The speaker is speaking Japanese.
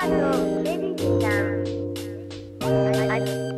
がとう、レディさん。